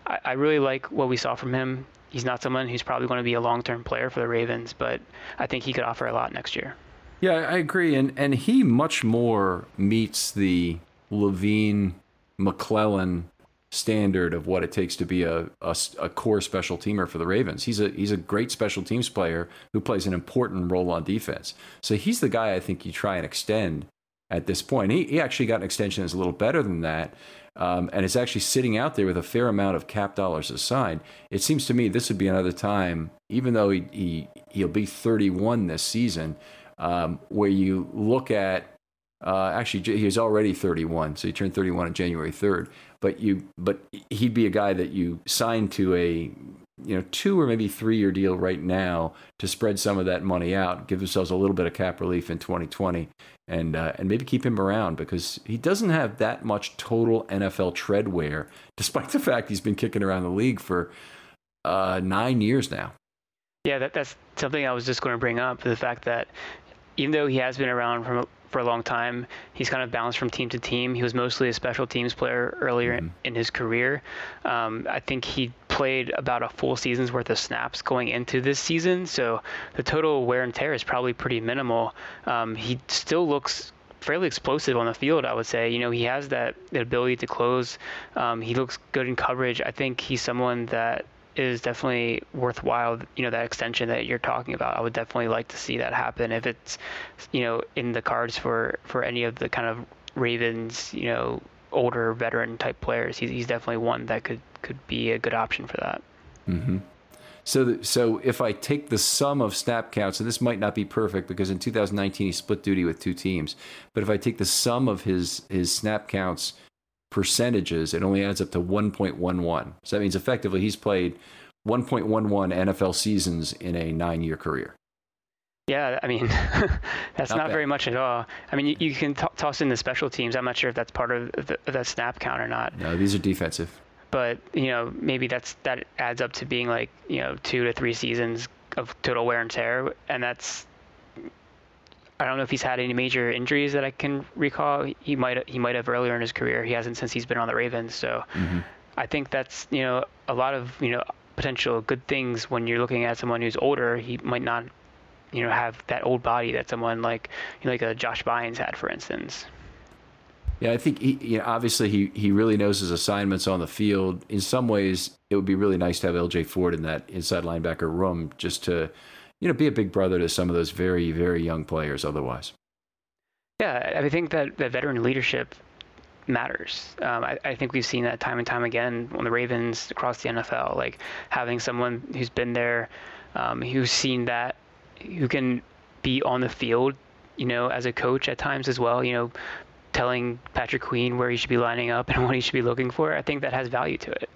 I, I really like what we saw from him. He's not someone who's probably going to be a long-term player for the Ravens, but I think he could offer a lot next year. Yeah, I agree, and and he much more meets the Levine McClellan standard of what it takes to be a, a, a, core special teamer for the Ravens. He's a he's a great special teams player who plays an important role on defense. So he's the guy I think you try and extend at this point. He, he actually got an extension that's a little better than that. Um, and it's actually sitting out there with a fair amount of cap dollars aside. It seems to me this would be another time, even though he, he he'll be 31 this season, um, where you look at uh, actually he's already 31, so he turned 31 on January 3rd but you but he'd be a guy that you sign to a you know two or maybe three year deal right now to spread some of that money out, give themselves a little bit of cap relief in 2020, and uh, and maybe keep him around because he doesn't have that much total NFL tread wear, despite the fact he's been kicking around the league for uh, nine years now. Yeah, that, that's something I was just going to bring up the fact that even though he has been around from for a long time. He's kind of bounced from team to team. He was mostly a special teams player earlier mm-hmm. in, in, his career. Um, I think he played about a full season's worth of snaps going into this season, so the total wear and tear is probably pretty minimal. Um, he still looks fairly explosive on the field, I would say. You know, he has that, that ability to close. Um, he looks good in coverage. I think he's someone that is definitely worthwhile. You know, that extension that you're talking about, I would definitely like to see that happen if it's, you know, in the cards for for any of the kind of Ravens, you know, older veteran type players. He's he's definitely one that could could be a good option for that. Mm-hmm. So, so if I take the sum of snap counts, and this might not be perfect because in 2019 he split duty with two teams, but if I take the sum of his his snap counts percentages, it only adds up to 1.11. So that means effectively he's played 1.11 NFL seasons in a nine year career. Yeah, I mean, that's not, not very much at all. I mean, you, you can t- toss in the special teams. I'm not sure if that's part of the, the snap count or not. No, these are defensive. But you know, maybe that's that adds up to being like you know two to three seasons of total wear and tear, and that's I don't know if he's had any major injuries that I can recall. He might he might have earlier in his career. He hasn't since he's been on the Ravens. So mm-hmm. I think that's you know a lot of you know potential good things when you're looking at someone who's older. He might not you know have that old body that someone like you know, like a Josh Bynes had, for instance. Yeah, I think he, you know, obviously he, he really knows his assignments on the field. In some ways, it would be really nice to have LJ Fort in that inside linebacker room just to you know, be a big brother to some of those very, very young players otherwise. Yeah, I think that, that veteran leadership matters. Um, I, I, think we've seen that time and time again on the Ravens across the NFL, like having someone who's been there, um, who's seen that, who can be on the field, you know, as a coach at times as well, you know, telling Patrick Queen where he should be lining up and what he should be looking for. I think that has value to it.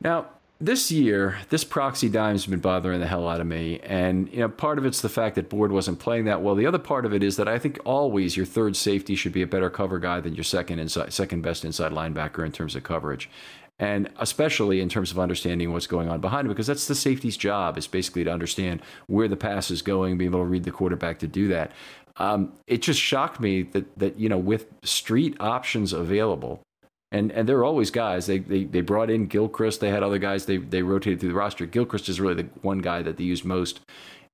Now, this year, this proxy dime's been bothering the hell out of me. And, you know, part of it's the fact that Board wasn't playing that well. The other part of it is that I think always your third safety should be a better cover guy than your second inside, second best inside linebacker in terms of coverage. And especially in terms of understanding what's going on behind him, because that's the safety's job is basically to understand where the pass is going, be able to read the quarterback to do that. Um, it just shocked me that that you know with street options available, and and there are always guys. They, they they brought in Gilchrist. They had other guys. They they rotated through the roster. Gilchrist is really the one guy that they used most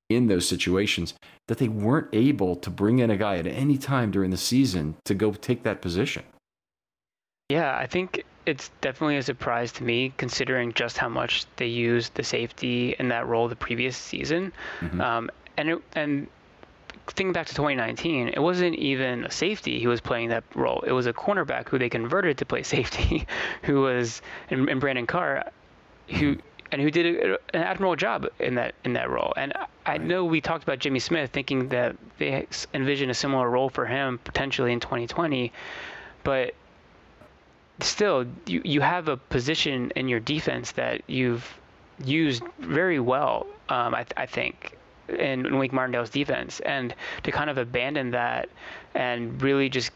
in those situations. That they weren't able to bring in a guy at any time during the season to go take that position. Yeah, I think it's definitely a surprise to me considering just how much they used the safety in that role the previous season. Mm-hmm. Um, and it, and thinking back to 2019, it wasn't even a safety who was playing that role. It was a cornerback who they converted to play safety, who was in, in Brandon Carr, who and who did a, an admirable job in that in that role. And I know we talked about Jimmy Smith, thinking that they envision a similar role for him potentially in 2020, but still, you, you have a position in your defense that you've used very well, um, I, I think, in, in Wink Martindale's defense. And to kind of abandon that and really just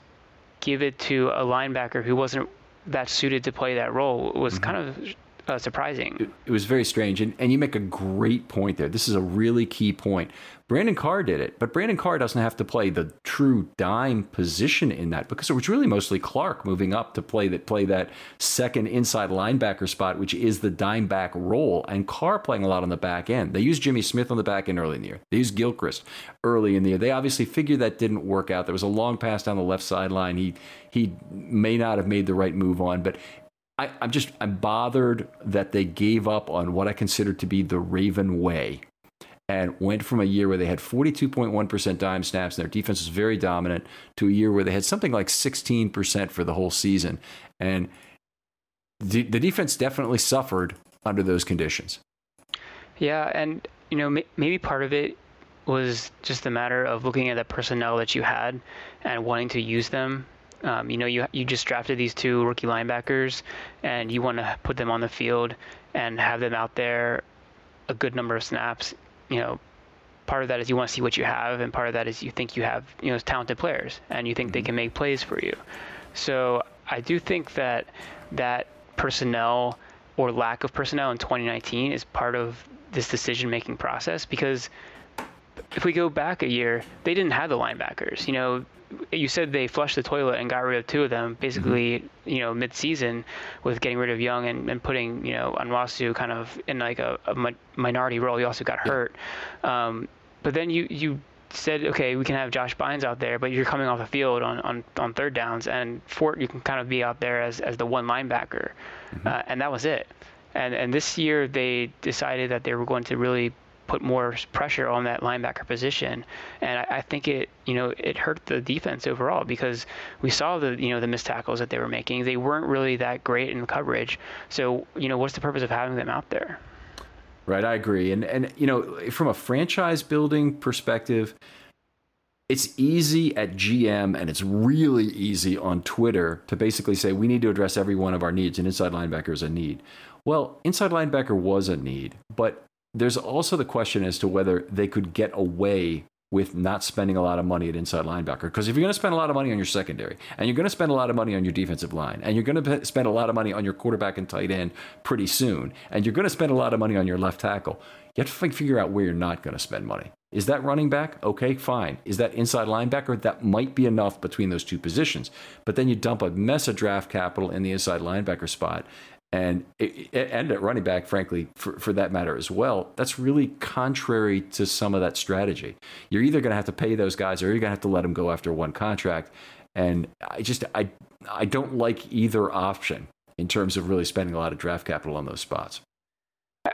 give it to a linebacker who wasn't that suited to play that role was mm-hmm. kind of uh, surprising. It, it, was very strange. And, and you make a great point there. This is a really key point. Brandon Carr did it, but Brandon Carr doesn't have to play the true dime position in that because it was really mostly Clark moving up to play that play that second inside linebacker spot, which is the dime back role, and Carr playing a lot on the back end. They used Jimmy Smith on the back end early in the year. They used Gilchrist early in the year. They obviously figured that didn't work out. There was a long pass down the left sideline. He he may not have made the right move on, but I, I'm just I'm bothered that they gave up on what I consider to be the Raven way and went from a year where they had 42.1% dime snaps and their defense was very dominant to a year where they had something like 16% for the whole season. And the, the defense definitely suffered under those conditions. Yeah, and you know maybe part of it was just a matter of looking at the personnel that you had and wanting to use them. Um, you know, you you just drafted these two rookie linebackers, and you want to put them on the field and have them out there a good number of snaps you know, part of that is you want to see what you have, and part of that is you think you have, you know, talented players, and you think mm-hmm. they can make plays for you. So I do think that that personnel or lack of personnel in 2019 is part of this decision-making process because if we go back a year, they didn't have the linebackers. You know, you said they flushed the toilet and got rid of two of them basically, mm-hmm. you know, mid-season with getting rid of Young and, and putting, you know, Onwuasor kind of in like a, a minority role. He also got hurt. Um, but then you, you said, okay, we can have Josh Bynes out there, but you're coming off the field on, on, on third downs, and Fort, you can kind of be out there as, as the one linebacker. Mm-hmm. Uh, and that was it. And, and this year they decided that they were going to really put more pressure on that linebacker position, and I, I, think it you know it hurt the defense overall because we saw the you know the missed tackles that they were making. They weren't really that great in coverage. So you know what's the purpose of having them out there? Right, I agree, and and you know from a franchise building perspective. It's easy at GM and it's really easy on Twitter to basically say we need to address every one of our needs, and inside linebacker is a need. Well, inside linebacker was a need, but there's also the question as to whether they could get away with not spending a lot of money at inside linebacker. Because if you're going to spend a lot of money on your secondary, and you're going to spend a lot of money on your defensive line, and you're going to spend a lot of money on your quarterback and tight end pretty soon, and you're going to spend a lot of money on your left tackle, you have to figure out where you're not going to spend money. Is that running back? Okay, fine. Is that inside linebacker? That might be enough between those two positions. But then you dump a mess of draft capital in the inside linebacker spot and and at running back, frankly, for, for that matter as well, that's really contrary to some of that strategy. You're either going to have to pay those guys, or you're going to have to let them go after one contract. And I just I I don't like either option in terms of really spending a lot of draft capital on those spots.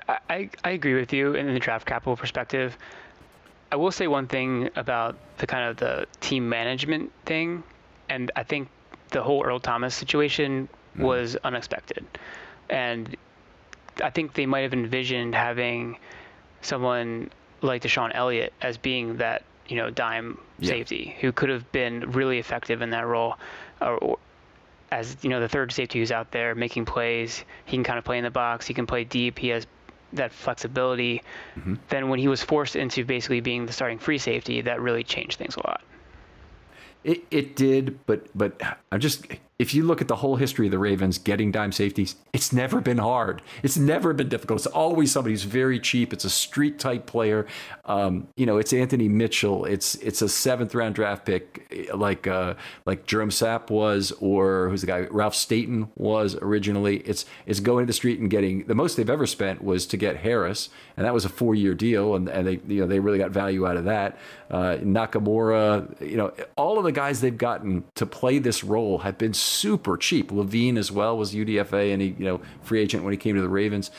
I, I, I agree with you in the draft capital perspective. I will say one thing about the kind of the team management thing, and I think the whole Earl Thomas situation mm. was unexpected and I think they might have envisioned having someone like DeShon Elliott as being that you know dime yeah. safety who could have been really effective in that role, or, or, as you know the third safety who's out there making plays. He can kind of play in the box. He can play deep. He has that flexibility. Mm-hmm. Then when he was forced into basically being the starting free safety, that really changed things a lot. It, it did, but but I'm just if you look at the whole history of the Ravens getting dime safeties, it's never been hard. It's never been difficult. It's always somebody who's very cheap. It's a street type player. Um, you know, it's Anthony Mitchell. It's it's a seventh round draft pick like uh, like Jerome Sapp was, or who's the guy Ralph Staten was originally. It's it's going to the street and getting the most they've ever spent was to get Harris, and that was a four year deal, and, and they you know they really got value out of that. Uh, Nakamura, you know, all of the guys they've gotten to play this role have been super cheap. Levine as well was UDFA and he, you know, free agent when he came to the Ravens.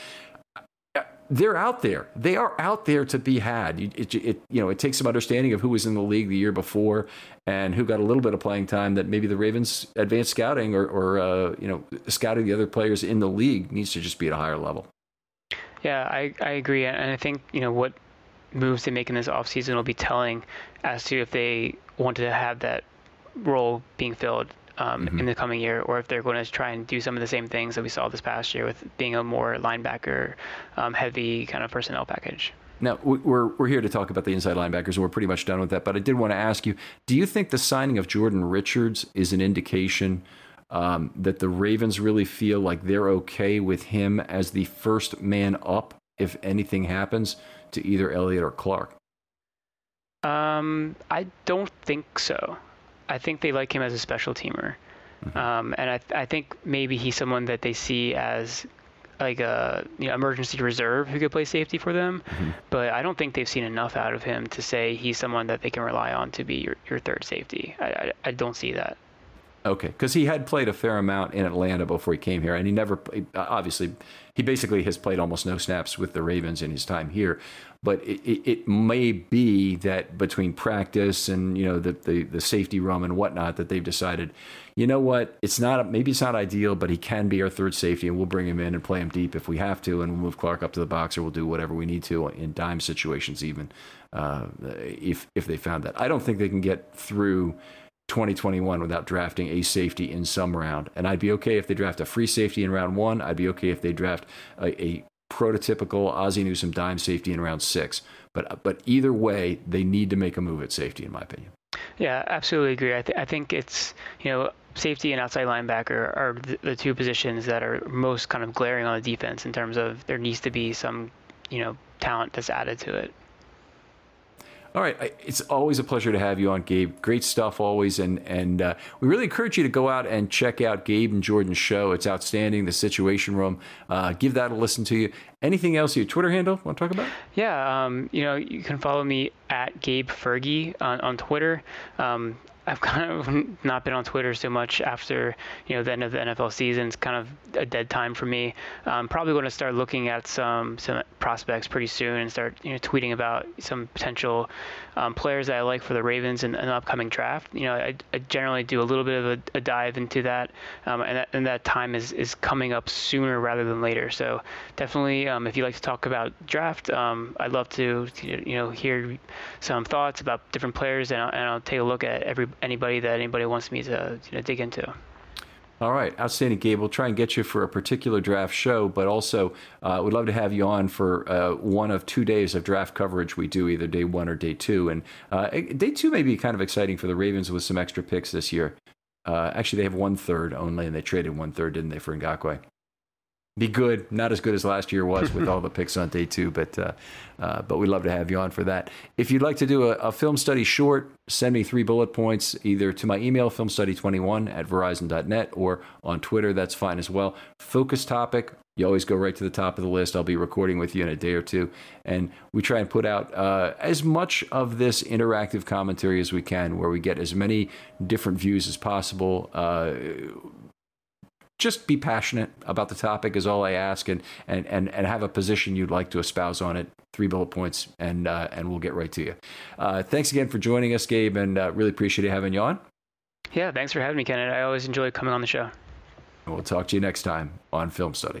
They're out there. They are out there to be had. It, it, you know, it takes some understanding of who was in the league the year before and who got a little bit of playing time that maybe the Ravens advanced scouting or, or uh, you know, scouting the other players in the league needs to just be at a higher level. Yeah, I, I agree. And I think, you know, what moves they make in this offseason will be telling as to if they want to have that role being filled um, Mm-hmm. in the coming year, or if they're going to try and do some of the same things that we saw this past year with being a more linebacker um, heavy kind of personnel package. Now, we- we're, we're here to talk about the inside linebackers, and we're pretty much done with that. But I did want to ask you do you think the signing of Jordan Richards is an indication um, that the Ravens really feel like they're okay with him as the first man up if anything happens to either Elliott or Clark? Um, I don't think so. I think they like him as a special teamer, um, and I, I think maybe he's someone that they see as like a you know, emergency reserve who could play safety for them. But I don't think they've seen enough out of him to say he's someone that they can rely on to be your, your third safety. I, I, I don't see that. Okay, because he had played a fair amount in Atlanta before he came here, and he never, obviously, he basically has played almost no snaps with the Ravens in his time here. But it, it, it may be that between practice and you know the, the the safety room and whatnot, that they've decided, you know what, it's not maybe it's not ideal, but he can be our third safety, and we'll bring him in and play him deep if we have to, and we'll move Clark up to the box, or we'll do whatever we need to in dime situations, even uh, if if they found that. I don't think they can get through 2021 without drafting a safety in some round. And I'd be okay if they draft a free safety in round one. I'd be okay if they draft a, a prototypical Ozzie Newsome dime safety in round six. But but either way, they need to make a move at safety, in my opinion. Yeah, absolutely agree. I, th- I think it's, you know, safety and outside linebacker are the, the two positions that are most kind of glaring on the defense in terms of there needs to be some, you know, talent that's added to it. All right, it's always a pleasure to have you on, Gabe. Great stuff always, and and uh, we really encourage you to go out and check out Gabe and Jordan's show. It's outstanding. The Situation Room. Uh, give that a listen to you. Anything else? Your Twitter handle? Want to talk about? Yeah, um, you know, you can follow me at Gabe Fergie on, on Twitter. Um, I've kind of not been on Twitter so much after you know the end of the NFL season. It's kind of a dead time for me. I'm probably going to start looking at some some prospects pretty soon and start you know tweeting about some potential um, players that I like for the Ravens in an upcoming draft. You know, I, I generally do a little bit of a, a dive into that, um, and that and that time is is coming up sooner rather than later. So definitely, um, if you like to talk about draft, um, I'd love to you know hear some thoughts about different players, and I'll, and I'll take a look at every anybody that anybody wants me to you know, dig into. All right, outstanding, Gabe. We'll try and get you for a particular draft show, but also uh, we'd love to have you on for uh, one of two days of draft coverage we do, either day one or day two. And uh, day two may be kind of exciting for the Ravens with some extra picks this year. Uh, actually, they have one third only, and they traded one third, didn't they, for Ngakoue? Be good, not as good as last year was with all the picks on day two, but uh, uh, but we'd love to have you on for that. If you'd like to do a, a film study short, send me three bullet points either to my email, filmstudy21 at verizon.net, or on Twitter. That's fine as well. Focus topic. You always go right to the top of the list. I'll be recording with you in a day or two. And we try and put out uh, as much of this interactive commentary as we can, where we get as many different views as possible. Just be passionate about the topic is all I ask, and and and, and have a position you'd like to espouse on it. Three bullet points, and uh, and we'll get right to you. Uh, thanks again for joining us, Gabe, and uh, really appreciate having you on. Yeah, thanks for having me, Kenneth. I always enjoy coming on the show. And we'll talk to you next time on Film Study.